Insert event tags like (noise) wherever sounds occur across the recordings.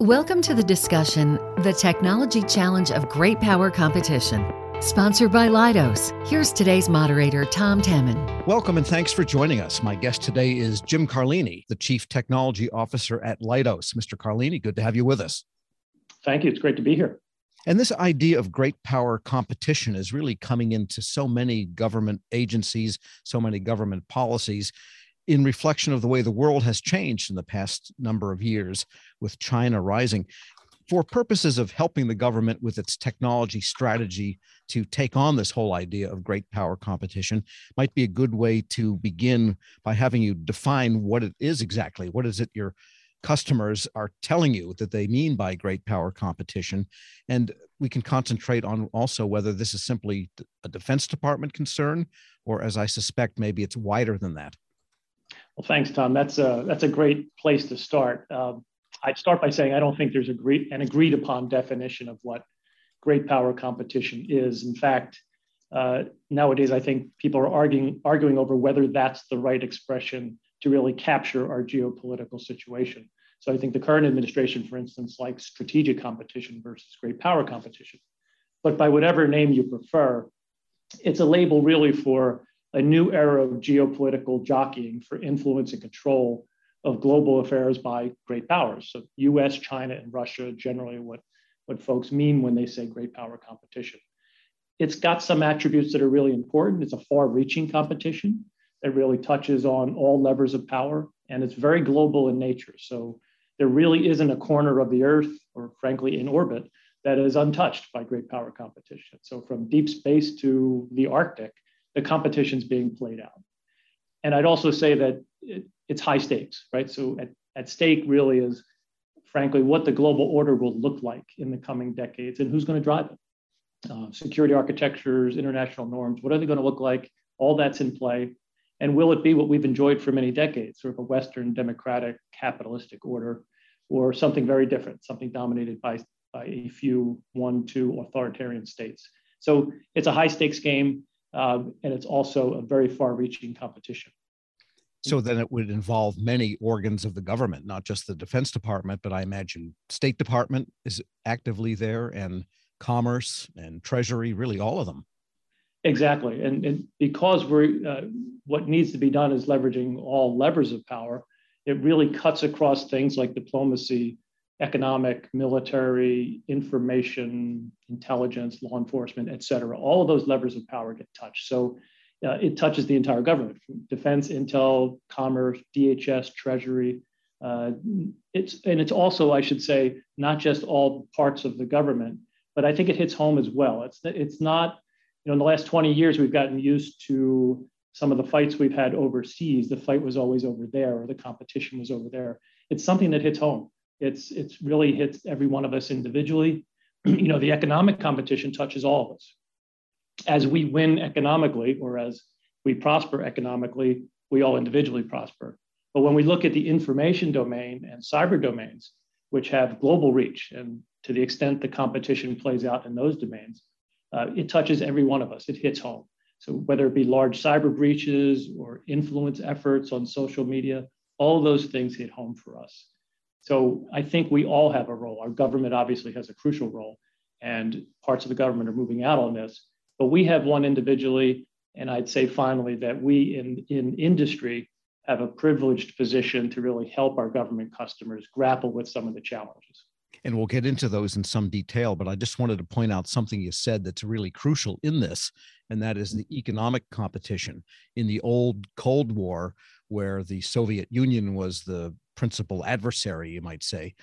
Welcome to the discussion The Technology Challenge of Great Power Competition. Sponsored by Leidos. Here's today's moderator, Tom Temin. Welcome and thanks for joining us. My guest today is Jim Carlini, the Chief Technology Officer at Leidos. Mr. Carlini, good to have you with us. Thank you. It's great to be here. And this idea of great power competition is really coming into so many government agencies, so many government policies in reflection of the way the world has changed in the past number of years with China rising. For purposes of helping the government with its technology strategy to take on this whole idea of great power competition, might be a good way to begin by having you define what it is exactly. What is it your customers are telling you that they mean by great power competition? And we can concentrate on also whether this is simply a Defense Department concern, or as I suspect, maybe it's wider than that. Well, thanks, Tom. That's a that's a great place to start. Um, I'd start by saying I don't think there's agreed an agreed upon definition of what great power competition is. In fact, uh, nowadays I think people are arguing arguing over whether that's the right expression to really capture our geopolitical situation. So I think the current administration, for instance, likes strategic competition versus great power competition. But by whatever name you prefer, it's a label really for a new era of geopolitical jockeying for influence and control of global affairs by great powers. So US, China, and Russia generally what, what folks mean when they say great power competition. It's got some attributes that are really important. It's a far-reaching competition that really touches on all levers of power, and it's very global in nature. So there really isn't a corner of the Earth, or frankly in orbit, that is untouched by great power competition. So from deep space to the Arctic, the competition's being played out. And I'd also say that it's high stakes, right? So at, at stake really is, frankly, what the global order will look like in the coming decades and who's going to drive it. Uh, security architectures, international norms, what are they going to look like? All that's in play. And will it be what we've enjoyed for many decades, sort of a Western democratic capitalistic order, or something very different, something dominated by, by a few, one, two authoritarian states? So it's a high stakes game um, and it's also a very far-reaching competition. So then it would involve many organs of the government, not just the Defense Department, but I imagine State Department is actively there, and Commerce and Treasury, really all of them. Exactly, and, and because we're uh, what needs to be done is leveraging all levers of power. It really cuts across things like diplomacy, economic, military, information, intelligence, law enforcement, et cetera. All of those levers of power get touched. So uh, it touches the entire government, defense, intel, commerce, DHS, treasury. Uh, it's and it's also, I should say, not just all parts of the government, but I think it hits home as well. It's it's not, you know, in the last 20 years we've gotten used to some of the fights we've had overseas. The fight was always over there, or the competition was over there. It's something that hits home. It's it's really hits every one of us individually. (clears throat) you know, the economic competition touches all of us. As we win economically, or as we prosper economically, we all individually prosper. But when we look at the information domain and cyber domains, which have global reach, and to the extent the competition plays out in those domains, uh, it touches every one of us. It hits home. So whether it be large cyber breaches or influence efforts on social media, all those things hit home for us. So I think we all have a role. Our government obviously has a crucial role, and parts of the government are moving out on this. But we have one individually, and I'd say finally that we in, in industry have a privileged position to really help our government customers grapple with some of the challenges. And we'll get into those in some detail, but I just wanted to point out something you said that's really crucial in this, and that is the economic competition. In the old Cold War, where the Soviet Union was the principal adversary, you might say,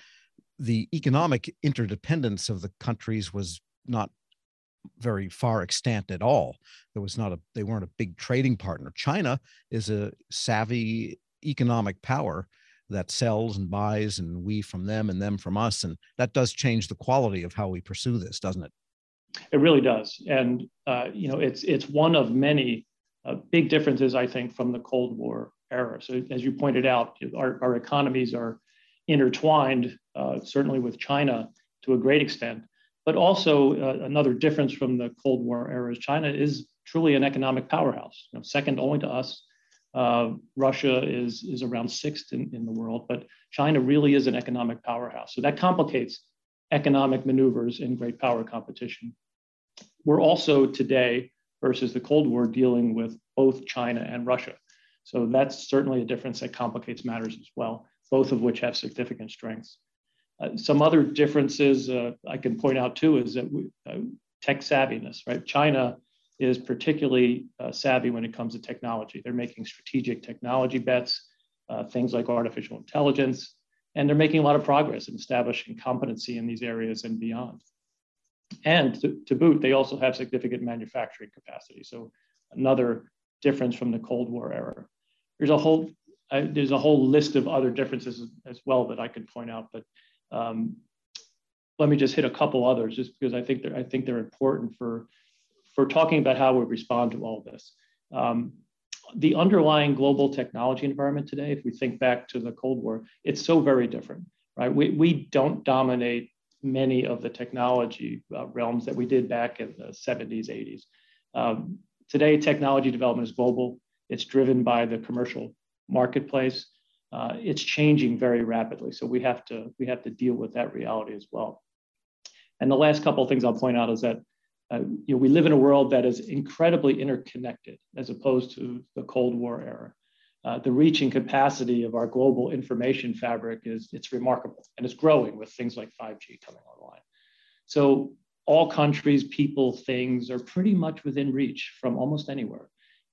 the economic interdependence of the countries was not very far extant at all. There was not a, they weren't a big trading partner. China is a savvy economic power that sells and buys, and we from them and them from us. And that does change the quality of how we pursue this, doesn't it? It really does. And, uh, you know, it's, it's one of many uh, big differences, I think, from the Cold War era. So as you pointed out, our, our economies are intertwined, uh, certainly with China to a great extent. But also uh, another difference from the Cold War era is China is truly an economic powerhouse, you know, second only to us. Uh, Russia is, is around sixth in, in the world, but China really is an economic powerhouse. So that complicates economic maneuvers in great power competition. We're also today, versus the Cold War, dealing with both China and Russia. So that's certainly a difference that complicates matters as well, both of which have significant strengths. Uh, some other differences uh, I can point out too is that we, uh, tech savviness, right? China is particularly uh, savvy when it comes to technology. They're making strategic technology bets, uh, things like artificial intelligence, and they're making a lot of progress in establishing competency in these areas and beyond. And to, to boot, they also have significant manufacturing capacity. So another difference from the Cold War era. There's a whole uh, there's a whole list of other differences as well that I could point out, but um, let me just hit a couple others, just because I think they're I think they're important for for talking about how we respond to all this. Um, the underlying global technology environment today, if we think back to the Cold War, it's so very different, right? We, we don't dominate many of the technology uh, realms that we did back in the 70s, 80s. Um, today, technology development is global. It's driven by the commercial marketplace. Uh, it's changing very rapidly, so we have to we have to deal with that reality as well. And the last couple of things I'll point out is that uh, you know, we live in a world that is incredibly interconnected as opposed to the Cold War era. Uh, the and capacity of our global information fabric is it's remarkable and it's growing with things like 5G coming online. So all countries, people, things are pretty much within reach from almost anywhere.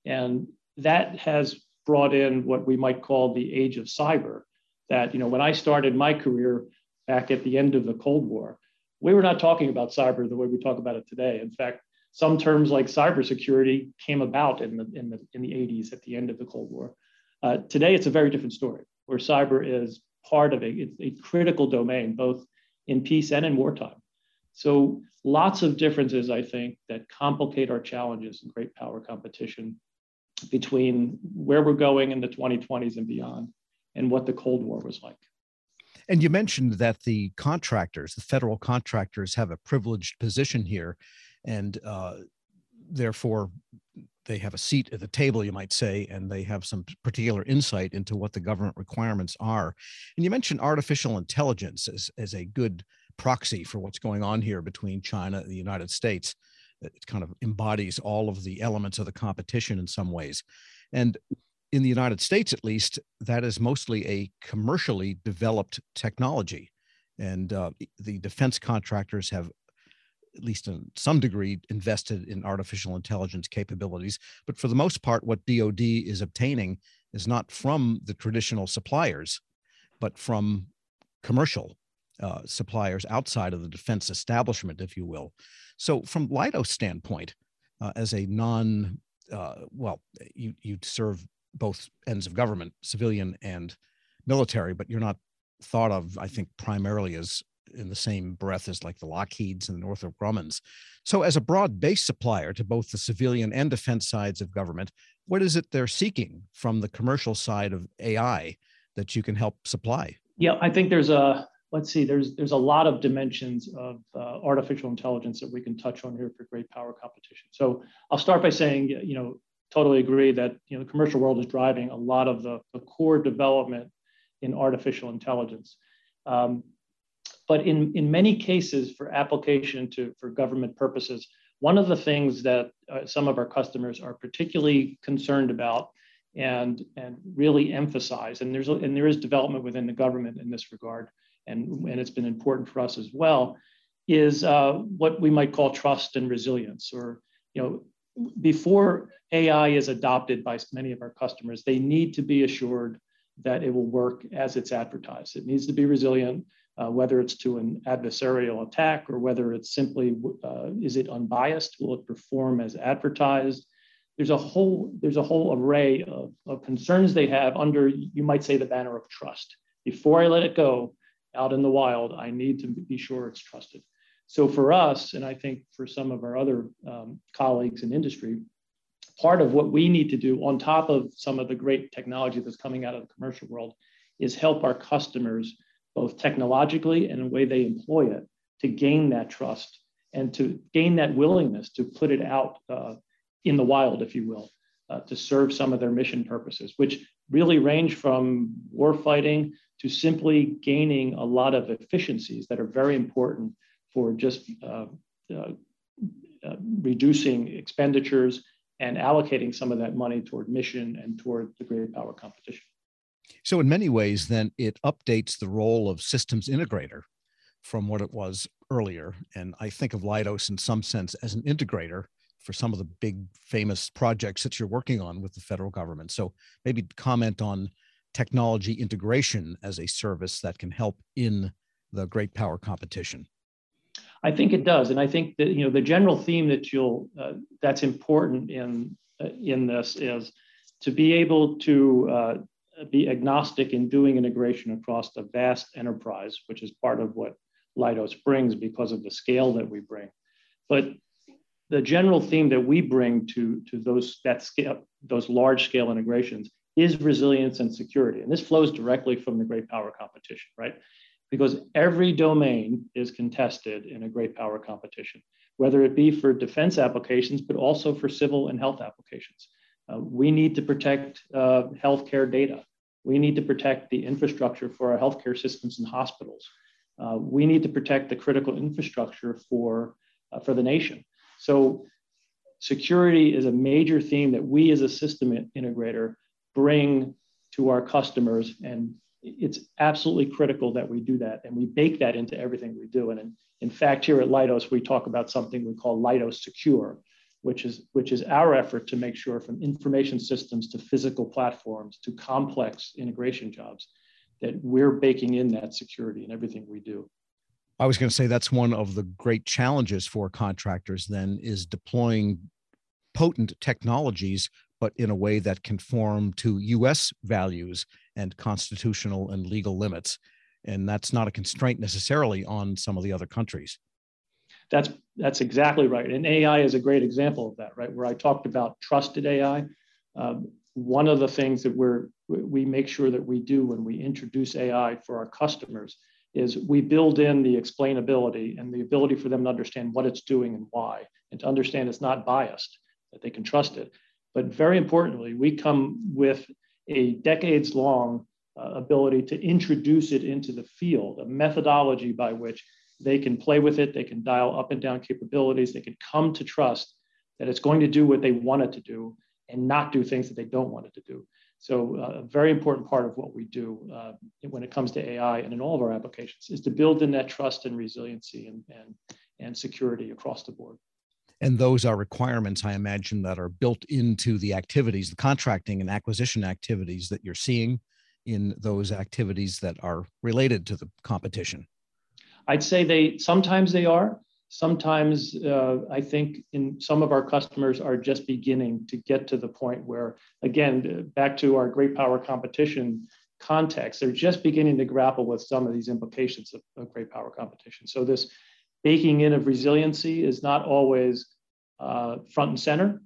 And that has brought in what we might call the age of cyber. That, you know, when I started my career back at the end of the Cold War, we were not talking about cyber the way we talk about it today. In fact, some terms like cybersecurity came about in the, in the, in the 80s at the end of the Cold War. Uh, today, it's a very different story where cyber is part of it's a critical domain, both in peace and in wartime. So lots of differences, I think, that complicate our challenges in great power competition between where we're going in the 2020s and beyond and what the Cold War was like. And you mentioned that the contractors, the federal contractors, have a privileged position here, and uh, therefore they have a seat at the table, you might say, and they have some particular insight into what the government requirements are. And you mentioned artificial intelligence as, as a good proxy for what's going on here between China and the United States. It kind of embodies all of the elements of the competition in some ways. And in the United States, at least, that is mostly a commercially developed technology. And uh, the defense contractors have, at least in some degree, invested in artificial intelligence capabilities. But for the most part, what DoD is obtaining is not from the traditional suppliers, but from commercial uh, suppliers outside of the defense establishment, if you will. So, from Leidos' standpoint, uh, as a non uh, well, you you serve both ends of government, civilian and military, but you're not thought of, I think, primarily as in the same breath as like the Lockheeds and the Northrop Grummans. So, as a broad base supplier to both the civilian and defense sides of government, what is it they're seeking from the commercial side of AI that you can help supply? Yeah, I think there's a let's see, there's there's a lot of dimensions of uh, artificial intelligence that we can touch on here for great power competition. So I'll start by saying, you know, totally agree that you know the commercial world is driving a lot of the, the core development in artificial intelligence. Um, but in, in many cases, for application to for government purposes, one of the things that uh, some of our customers are particularly concerned about and, and really emphasize, and there's and there is development within the government in this regard, and, and it's been important for us as well, is uh, what we might call trust and resilience, or you know, before AI is adopted by many of our customers, they need to be assured that it will work as it's advertised. It needs to be resilient, uh, whether it's to an adversarial attack or whether it's simply, uh, is it unbiased? Will it perform as advertised? There's a whole, there's a whole array of, of concerns they have under, you might say, the banner of trust. Before I let it go out in the wild, I need to be sure it's trusted. So for us, and I think for some of our other um, colleagues in industry, part of what we need to do on top of some of the great technology that's coming out of the commercial world is help our customers both technologically and in the way they employ it to gain that trust and to gain that willingness to put it out uh, in the wild, if you will. uh, to serve some of their mission purposes, which really range from warfighting to simply gaining a lot of efficiencies that are very important for just uh, uh, uh, reducing expenditures and allocating some of that money toward mission and toward the great power competition. So, in many ways, then it updates the role of systems integrator from what it was earlier. And I think of Leidos in some sense as an integrator for some of the big famous projects that you're working on with the federal government. So, maybe comment on technology integration as a service that can help in the great power competition. I think it does, and I think that you know the general theme that you'll uh, that's important in uh, in this is to be able to uh, be agnostic in doing integration across the vast enterprise, which is part of what Leidos brings because of the scale that we bring. But the general theme that we bring to, to those that scale, those large scale integrations is resilience and security. And this flows directly from the great power competition, right? Because every domain is contested in a great power competition, whether it be for defense applications, but also for civil and health applications. Uh, we need to protect uh, healthcare data. We need to protect the infrastructure for our healthcare systems and hospitals. Uh, we need to protect the critical infrastructure for, uh, for the nation. So security is a major theme that we as a system integrator bring to our customers. And it's absolutely critical that we do that. And we bake that into everything we do. And in, in fact, here at Leidos, we talk about something we call Leidos Secure, which is, which is our effort to make sure from information systems to physical platforms to complex integration jobs that we're baking in that security in everything we do. I was going to say that's one of the great challenges for contractors then is deploying potent technologies but in a way that conform to US values and constitutional and legal limits and that's not a constraint necessarily on some of the other countries. That's that's exactly right. And AI is a great example of that, right? Where I talked about trusted AI. Um, one of the things that we're we make sure that we do when we introduce AI for our customers is we build in the explainability and the ability for them to understand what it's doing and why, and to understand it's not biased, that they can trust it. But very importantly, we come with a decades long uh, ability to introduce it into the field, a methodology by which they can play with it, they can dial up and down capabilities, they can come to trust that it's going to do what they want it to do and not do things that they don't want it to do. So uh, a very important part of what we do uh, when it comes to AI and in all of our applications is to build in that trust and resiliency and, and, and security across the board. And those are requirements, I imagine, that are built into the activities, the contracting and acquisition activities that you're seeing in those activities that are related to the competition. I'd say they sometimes they are. Sometimes uh, I think in some of our customers are just beginning to get to the point where, again, back to our great power competition context, they're just beginning to grapple with some of these implications of, of great power competition. So this baking in of resiliency is not always uh, front and center,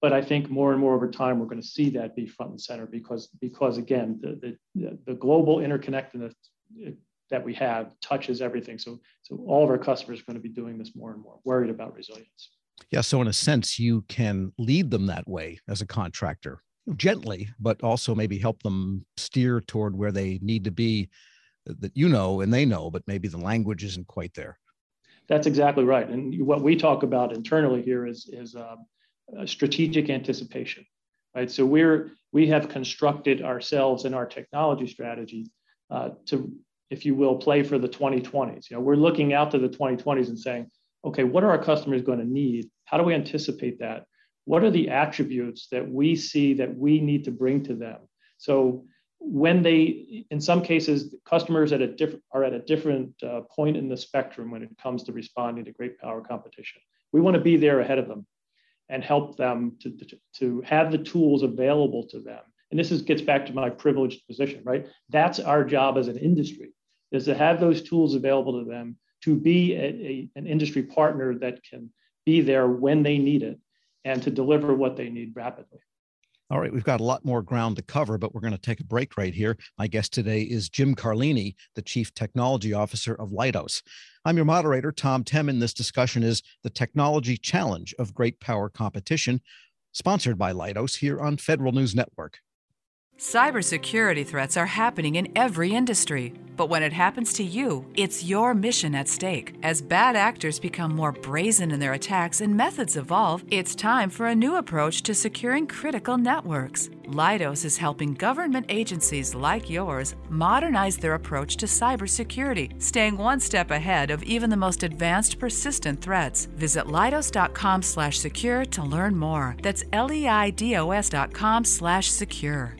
but I think more and more over time we're going to see that be front and center because because again the the, the global interconnectedness that we have touches everything. So, so all of our customers are going to be doing this more and more, worried about resilience. Yeah. So, in a sense, you can lead them that way as a contractor, gently, but also maybe help them steer toward where they need to be that you know and they know, but maybe the language isn't quite there. That's exactly right. And what we talk about internally here is, is uh, strategic anticipation, right? So we're we have constructed ourselves and our technology strategy uh, to if you will, play for the 2020s. You know, we're looking out to the 2020s and saying, okay, what are our customers going to need? How do we anticipate that? What are the attributes that we see that we need to bring to them? So when they, in some cases, customers at a different are at a different uh, point in the spectrum when it comes to responding to great power competition. We want to be there ahead of them and help them to, to, have the tools available to them. And this is, gets back to my privileged position, right? That's our job as an industry is to have those tools available to them to be a, a, an industry partner that can be there when they need it and to deliver what they need rapidly. All right, we've got a lot more ground to cover, but we're going to take a break right here. My guest today is Jim Carlini, the Chief Technology Officer of Leidos. I'm your moderator, Tom Temin. This discussion is the technology challenge of great power competition. sponsored by Leidos here on Federal News Network. Cybersecurity threats are happening in every industry. But when it happens to you, it's your mission at stake. As bad actors become more brazen in their attacks and methods evolve, it's time for a new approach to securing critical networks. Leidos is helping government agencies like yours modernize their approach to cybersecurity, staying one step ahead of even the most advanced persistent threats. Visit leidos.com/secure to learn more. That's l e i d o s.com/secure.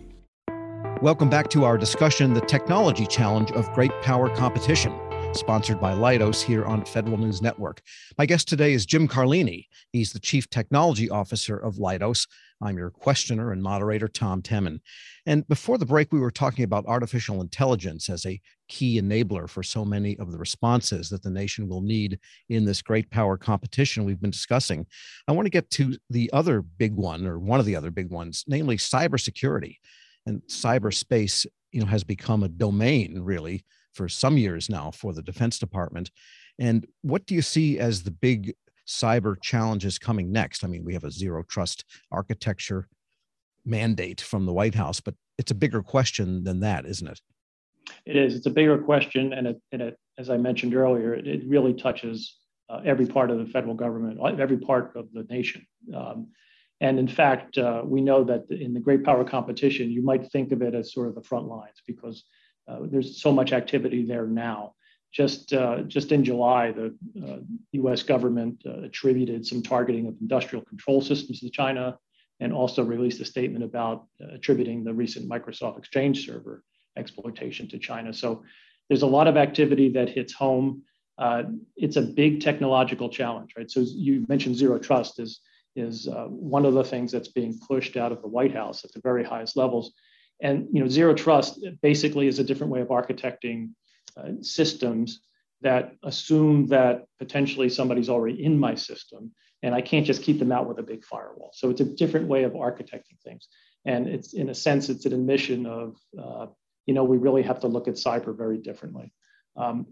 Welcome back to our discussion, The Technology Challenge of Great Power Competition, sponsored by Leidos here on Federal News Network. My guest today is Jim Carlini. He's the Chief Technology Officer of Leidos. I'm your questioner and moderator, Tom Temin. And before the break, we were talking about artificial intelligence as a key enabler for so many of the responses that the nation will need in this great power competition we've been discussing. I want to get to the other big one, or one of the other big ones, namely cybersecurity and cyberspace you know has become a domain really for some years now for the defense department. And what do you see as the big cyber challenges coming next? I mean we have a zero trust architecture mandate from the white house but it's a bigger question than that isn't it? It is. It's a bigger question and it, and it as i mentioned earlier it, it really touches uh, every part of the federal government every part of the nation. Um, and in fact, uh, we know that in the great power competition, you might think of it as sort of the front lines because uh, there's so much activity there now. Just, uh, just in July, the US uh, government uh, attributed some targeting of industrial control systems to China and also released a statement about uh, attributing the recent Microsoft Exchange server exploitation to China. So there's a lot of activity that hits home. it's a big technological challenge, right? So you mentioned zero trust is is uh, one of the things that's being pushed out of the White House at the very highest levels. And you know, zero trust basically is a different way of architecting uh, systems that assume that potentially somebody's already in my system, and I can't just keep them out with a big firewall. So it's a different way of architecting things, and it's in a sense it's an admission of uh, you know we really have to look at cyber very differently. Um,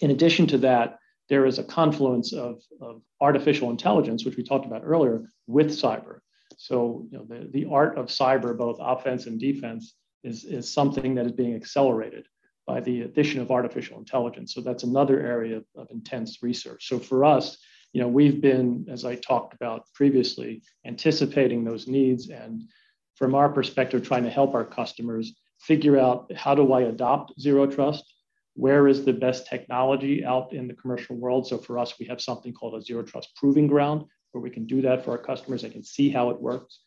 in addition to that, there is a confluence of, of artificial intelligence, which we talked about earlier, with cyber. So you know, the, the art of cyber, both offense and defense, is, is something that is being accelerated by the addition of artificial intelligence. So that's another area of, of intense research. So for us, you know, we've been, as I talked about previously, anticipating those needs and from our perspective, trying to help our customers figure out how do I adopt zero trust? Where is the best technology out in the commercial world. So for us, we have something called a zero trust proving ground where we can do that for our customers. They can see how it works.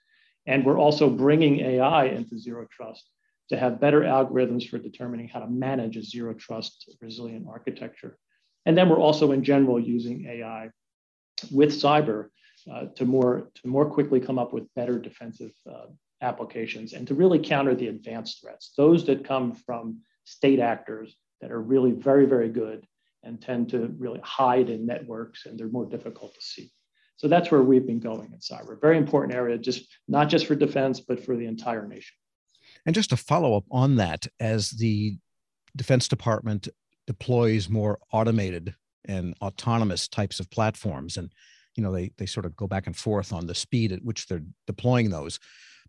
And we're also bringing AI into zero trust to have better algorithms for determining how to manage a zero trust resilient architecture. And then we're also in general using AI with cyber uh, to more to more quickly come up with better defensive uh, applications and to really counter the advanced threats, those that come from state actors that are really very, very good and tend to really hide in networks and they're more difficult to see. So that's where we've been going in cyber. Very important area, just not just for defense, but for the entire nation. And just to follow up on that, as the Defense Department deploys more automated and autonomous types of platforms, and you know they they sort of go back and forth on the speed at which they're deploying those,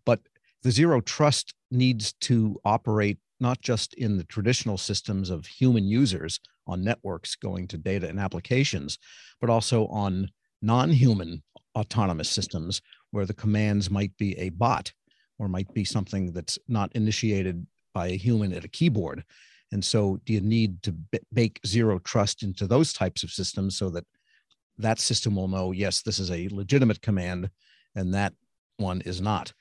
but the zero trust needs to operate not just in the traditional systems of human users on networks going to data and applications, but also on non human autonomous systems where the commands might be a bot or might be something that's not initiated by a human at a keyboard. And so, do you need to bake zero trust into those types of systems so that that system will know, yes, this is a legitimate command and that one is not?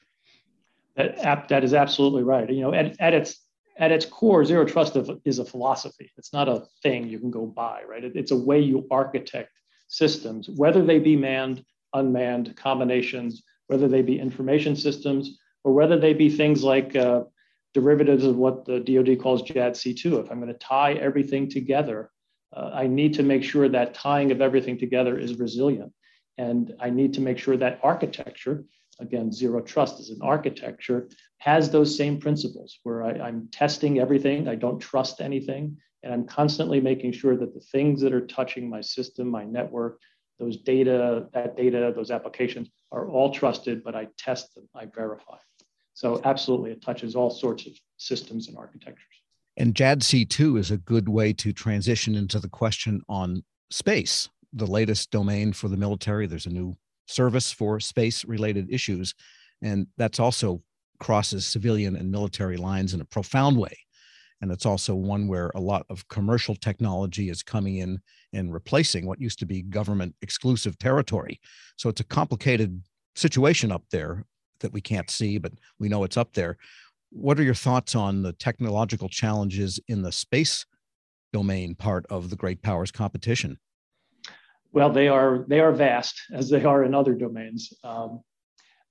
That, that is absolutely right. You know, at, at its at its core, zero trust is a philosophy. It's not a thing you can go buy, right? It's a way you architect systems, whether they be manned, unmanned, combinations, whether they be information systems, or whether they be things like uh, derivatives of what the DoD calls JADC2. If I'm going to tie everything together, uh, I need to make sure that tying of everything together is resilient. And I need to make sure that architecture again, zero trust as an architecture, has those same principles where I, am testing everything, I don't trust anything, and I'm constantly making sure that the things that are touching my system, my network, those data, that data, those applications are all trusted, but I test them, I verify. So absolutely, it touches all sorts of systems and architectures. And JADC2 is a good way to transition into the question on space, the latest domain for the military. There's a new service for space related issues. And that's also crosses civilian and military lines in a profound way. And it's also one where a lot of commercial technology is coming in and replacing what used to be government exclusive territory. So it's a complicated situation up there that we can't see, but we know it's up there. What are your thoughts on the technological challenges in the space domain part of the great powers competition? Well, they are they are vast as they are in other domains. Um,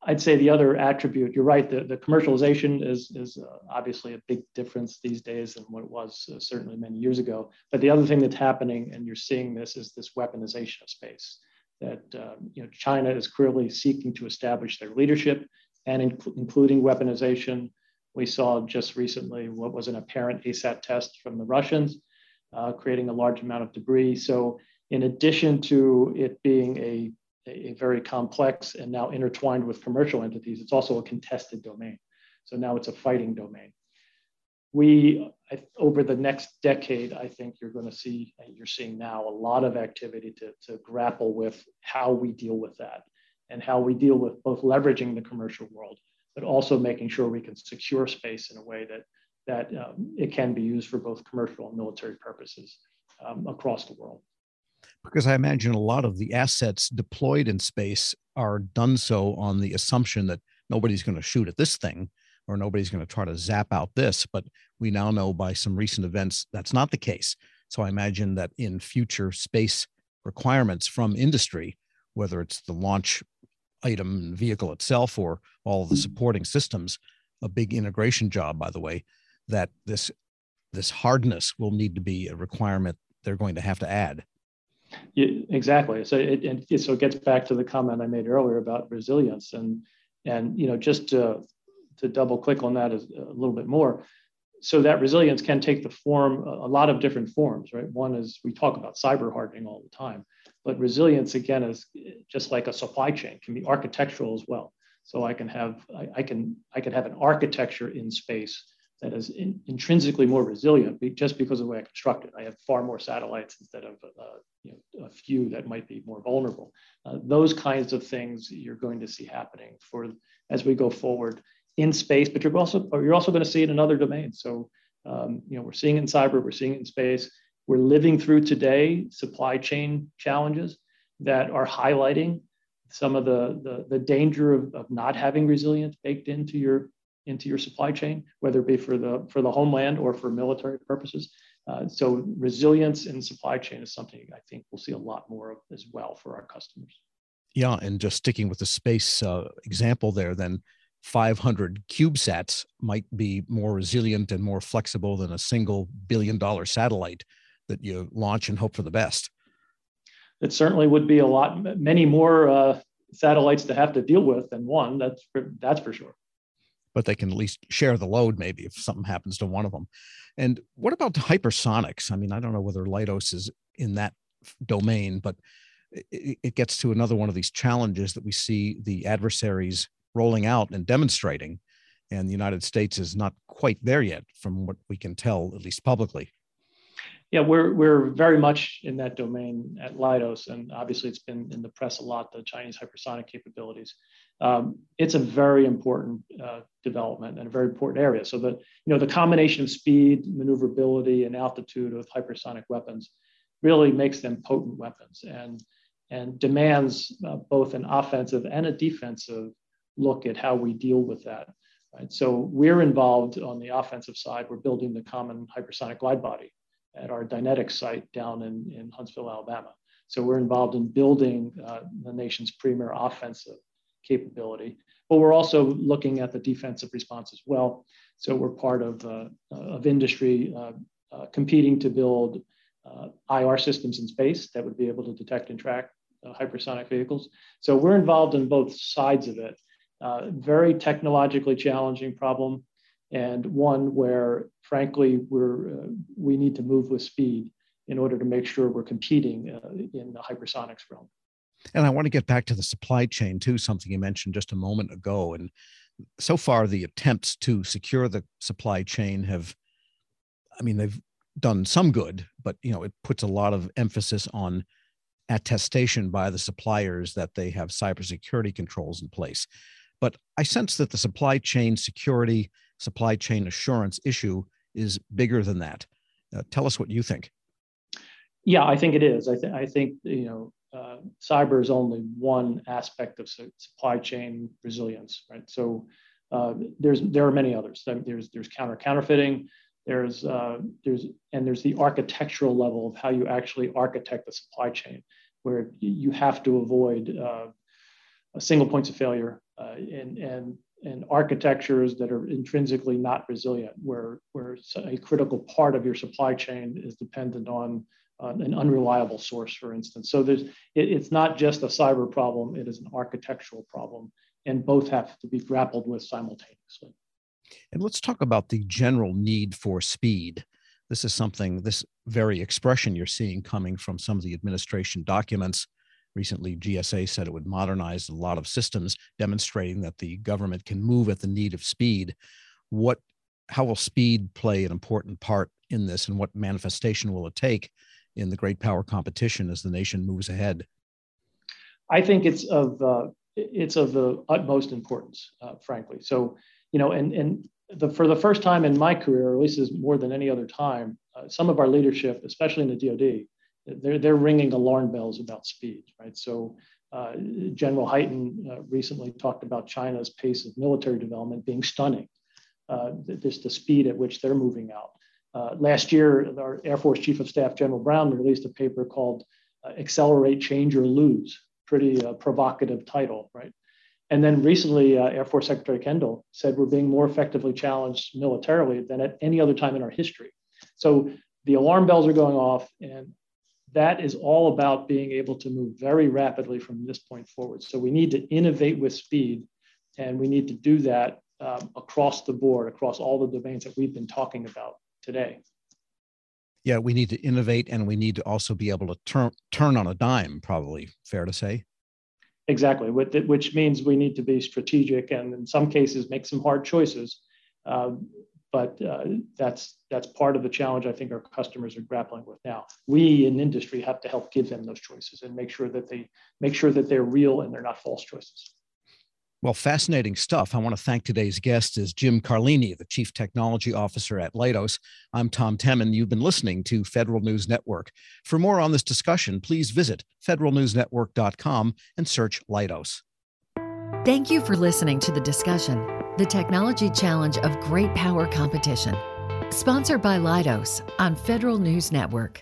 I'd say the other attribute, you're right, the, the commercialization is, is uh, obviously a big difference these days than what it was uh, certainly many years ago. But the other thing that's happening, and you're seeing this, is this weaponization of space. That um, you know, China is clearly seeking to establish their leadership, and including weaponization. We saw just recently what was an apparent ASAT test from the Russians, uh, creating a large amount of debris. So, in addition to it being a a, very complex and now intertwined with commercial entities. It's also a contested domain. So now it's a fighting domain. We, over the next decade, I think you're going to see, you're seeing now, a lot of activity to, to grapple with how we deal with that and how we deal with both leveraging the commercial world, but also making sure we can secure space in a way that, that um, it can be used for both commercial and military purposes um, across the world because I imagine a lot of the assets deployed in space are done so on the assumption that nobody's going to shoot at this thing or nobody's going to try to zap out this. But we now know by some recent events that's not the case. So I imagine that in future space requirements from industry, whether it's the launch item vehicle itself or all the supporting systems, a big integration job, by the way, that this this hardness will need to be a requirement they're going to have to add. Yeah, exactly. So it, it, so it gets back to the comment I made earlier about resilience, and and you know just to to double click on that a little bit more. So that resilience can take the form a lot of different forms, right? One is we talk about cyber hardening all the time, but resilience again is just like a supply chain can be architectural as well. So I can have I, I can I can have an architecture in space that is in, intrinsically more resilient just because of the way I construct it. I have far more satellites instead of uh, you know, a few that might be more vulnerable. Uh, those kinds of things you're going to see happening for as we go forward in space, but you're also you're also going to see it in other domains. So um, you know we're seeing it in cyber, we're seeing it in space. We're living through today supply chain challenges that are highlighting some of the, the, the danger of, of not having resilience baked into your into your supply chain, whether it be for the for the homeland or for military purposes. Uh, so resilience in supply chain is something I think we'll see a lot more of as well for our customers. Yeah, and just sticking with the space uh, example there, then 500 CubeSats might be more resilient and more flexible than a single billion dollar satellite that you launch and hope for the best. It certainly would be a lot, many more uh, satellites to have to deal with than one. That's for, that's for sure but they can at least share the load maybe if something happens to one of them. And what about hypersonics? I mean, I don't know whether Leidos is in that domain, but it, gets to another one of these challenges that we see the adversaries rolling out and demonstrating. And the United States is not quite there yet, from what we can tell, at least publicly. Yeah, we're we're very much in that domain at Leidos, and obviously it's been in the press a lot. The Chinese hypersonic capabilities, um, it's a very important uh, development and a very important area. So the you know the combination of speed, maneuverability, and altitude of hypersonic weapons really makes them potent weapons, and and demands uh, both an offensive and a defensive look at how we deal with that. Right. So we're involved on the offensive side. We're building the common hypersonic glide body at our Dynetics site down in, in Huntsville, Alabama. So we're involved in building uh, the nation's premier offensive capability, but we're also looking at the defensive response as well. So we're part of, uh, of industry uh, uh competing to build uh, IR systems in space that would be able to detect and track uh, hypersonic vehicles. So we're involved in both sides of it. very technologically challenging problem and one where, frankly, we're, we need to move with speed in order to make sure we're competing in the hypersonics realm. And I want to get back to the supply chain too, something you mentioned just a moment ago. And so far, the attempts to secure the supply chain have, I mean, they've done some good, but you know, it puts a lot of emphasis on attestation by the suppliers that they have cybersecurity controls in place. But I sense that the supply chain security, supply chain assurance issue is bigger than that. Uh, tell us what you think. Yeah, I think it is. I, th- I think you know uh, cyber is only one aspect of supply chain resilience, right? So uh, there's there are many others. There's there's counter counterfeiting. There's uh, there's and there's the architectural level of how you actually architect the supply chain, where you have to avoid uh, single points of failure uh, and and and architectures that are intrinsically not resilient, where where a critical part of your supply chain is dependent on Uh, an unreliable source, for instance. So there's, it, it's not just a cyber problem, it is an architectural problem, and both have to be grappled with simultaneously. And let's talk about the general need for speed. This is something, this very expression you're seeing coming from some of the administration documents. Recently, GSA said it would modernize a lot of systems, demonstrating that the government can move at the need of speed. What, how will speed play an important part in this, and what manifestation will it take in the great power competition as the nation moves ahead? I think it's of uh, it's of the utmost importance, uh, frankly. So, you know, and and the, for the first time in my career, or at least as more than any other time, uh, some of our leadership, especially in the DoD, they're they're ringing alarm bells about speed, right? So. Uh, General Hyten uh, recently talked about China's pace of military development being stunning. Uh, this the speed at which they're moving out. Uh, last year, our Air Force Chief of Staff General Brown released a paper called uh, Accelerate, Change, or Lose. Pretty uh, provocative title, right? And then recently, uh, Air Force Secretary Kendall said we're being more effectively challenged militarily than at any other time in our history. So the alarm bells are going off, and that is all about being able to move very rapidly from this point forward. So we need to innovate with speed, and we need to do that um, across the board, across all the domains that we've been talking about today. Yeah, we need to innovate and we need to also be able to turn turn on a dime, probably fair to say. Exactly, which means we need to be strategic and in some cases make some hard choices. Uh, but uh, that's that's part of the challenge I think our customers are grappling with now. We in industry have to help give them those choices and make sure that they make sure that they're real and they're not false choices. Well, fascinating stuff. I want to thank today's guest is Jim Carlini, the Chief Technology Officer at Leidos. I'm Tom Temin. You've been listening to Federal News Network. For more on this discussion, please visit federalnewsnetwork.com and search Leidos. Thank you for listening to the discussion, The Technology Challenge of Great Power Competition, sponsored by Leidos on Federal News Network.